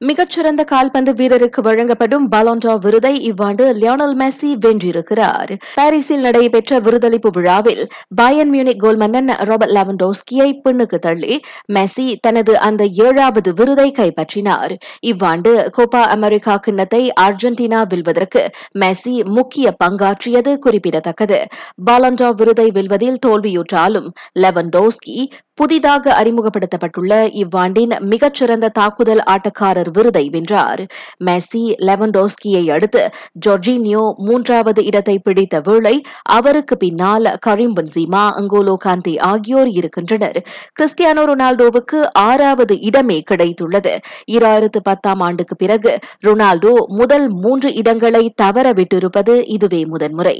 மிகச்சிறந்த கால்பந்து வீரருக்கு வழங்கப்படும் பலோண்டா விருதை இவ்வாண்டு லியோனல் மெஸ்ஸி வென்றிருக்கிறார். பாரிஸில் நடைபெற்ற விருதளிப்பு விழாவில் பயன் மியூனிக் கோல் மன்னன் ராபர்ட் லாவண்டோஸ்கியை பின்னுக்கு தள்ளி மெஸ்ஸி தனது அந்த ஏழாவது விருதை கைப்பற்றினார். இவ்வாண்டு கோபா அமெரிக்கா கிண்ணத்தை அர்ஜென்டினா வெல்வதற்கு மெஸ்ஸி முக்கிய பங்காற்றியது குறிப்பிடத்தக்கது. பாலண்டா விருதை வெல்வதில் தோல்வியுற்றாலும் லெவன்டோஸ்கி புதிதாக அறிமுகப்படுத்தப்பட்டுள்ள இவ்வாண்டின் மிகச்சிறந்த தாக்குதல் ஆட்டக்காரர் விருதை வென்றார். மெஸ்ஸி லெவன்டோஸ்கியை அடுத்து ஜோர்ஜினியோ மூன்றாவது இடத்தை பிடித்த வேளை அவருக்கு பின்னால் கரீம் பென்சீமா அங்கோலோ காந்தி ஆகியோர் இருக்கின்றனர். கிறிஸ்டியானோ ரொனால்டோவுக்கு ஆறாவது இடமே கிடைத்துள்ளது. இராயிரத்து பத்தாம் ஆண்டுக்கு பிறகு ரொனால்டோ முதல் மூன்று இடங்களை தவறவிட்டிருப்பது இதுவே முதன்முறை.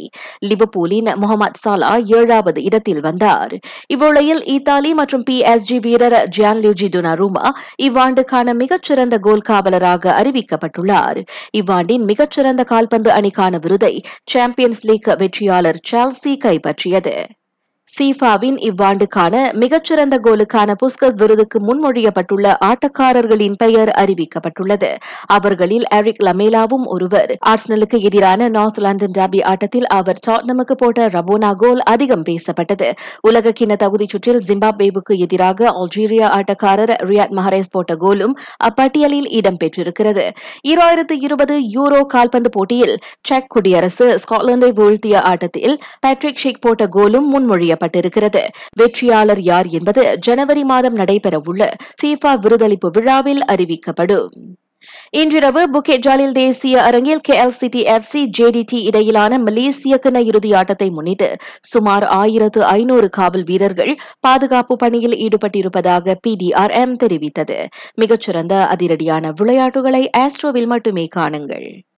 லிவபூலின் முகமது சாலா ஏழாவது இடத்தில் வந்தார். இவ்வேளையில் இத்தாலி மற்றும் பி எஸ் ஜி வீரர் ஜியான் லியூஜி டொனாரூமா இவ்வாண்டுக்கான மிகச்சிறந்த கோல் காவலராக அறிவிக்கப்பட்டுள்ளார். இவ்வாண்டின் மிகச்சிறந்த கால்பந்து அணிக்கான விருதை சாம்பியன்ஸ் லீக் வெற்றியாளர் சால்சி கைப்பற்றியது. ஃபீஃபாவின் இவ்வாண்டுக்கான மிகச்சிறந்த கோலுக்கான புஸ்கஸ் விருதுக்கு முன்மொழியப்பட்டுள்ள ஆட்டக்காரர்களின் பெயர் அறிவிக்கப்பட்டுள்ளது. அவர்களில் எரிக் லமேலாவும் ஒருவர். ஆர்ஸ்னலுக்கு எதிரான நார்த் லண்டன் டாபி ஆட்டத்தில் அவர் டாட்னமுக்கு போட்ட ரபோனா கோல் அதிகம் பேசப்பட்டது. உலக கிண தகுதிச் சுற்றில் ஜிம்பாப்வேவுக்கு எதிராக அல்ஜீரியா ஆட்டக்காரர் ரியாத் மஹரேஸ் போட்ட கோலும் அப்பட்டியலில் இடம்பெற்றிருக்கிறது இரண்டாயிரத்து இருபது யூரோ கால்பந்து போட்டியில் செக் குடியரசு ஸ்காட்லாந்தை வீழ்த்திய ஆட்டத்தில் பேட்ரிக் ஷேக் போட்ட கோலும் அறிவிக்கப்பட்டிருக்கிறது. வெற்றியாளர் யார் என்பது ஜனவரி மாதம் நடைபெறவுள்ள ஃபீஃபா விருதளிப்பு விழாவில் அறிவிக்கப்படும். இன்றிரவு புக்கெட் ஜாலில் தேசிய அரங்கில் K L City F C JDT இடையிலான மலேசிய கிண இறுதி ஆட்டத்தை முன்னிட்டு சுமார் ஆயிரத்து ஐநூறு காவல் வீரர்கள் பாதுகாப்பு பணியில் ஈடுபட்டிருப்பதாக பிடிஆர்எம் தெரிவித்தது. மிகச்சிறந்த அதிரடியான விளையாட்டுகளை ஆஸ்ட்ரோவில் மட்டுமே காணுங்கள்.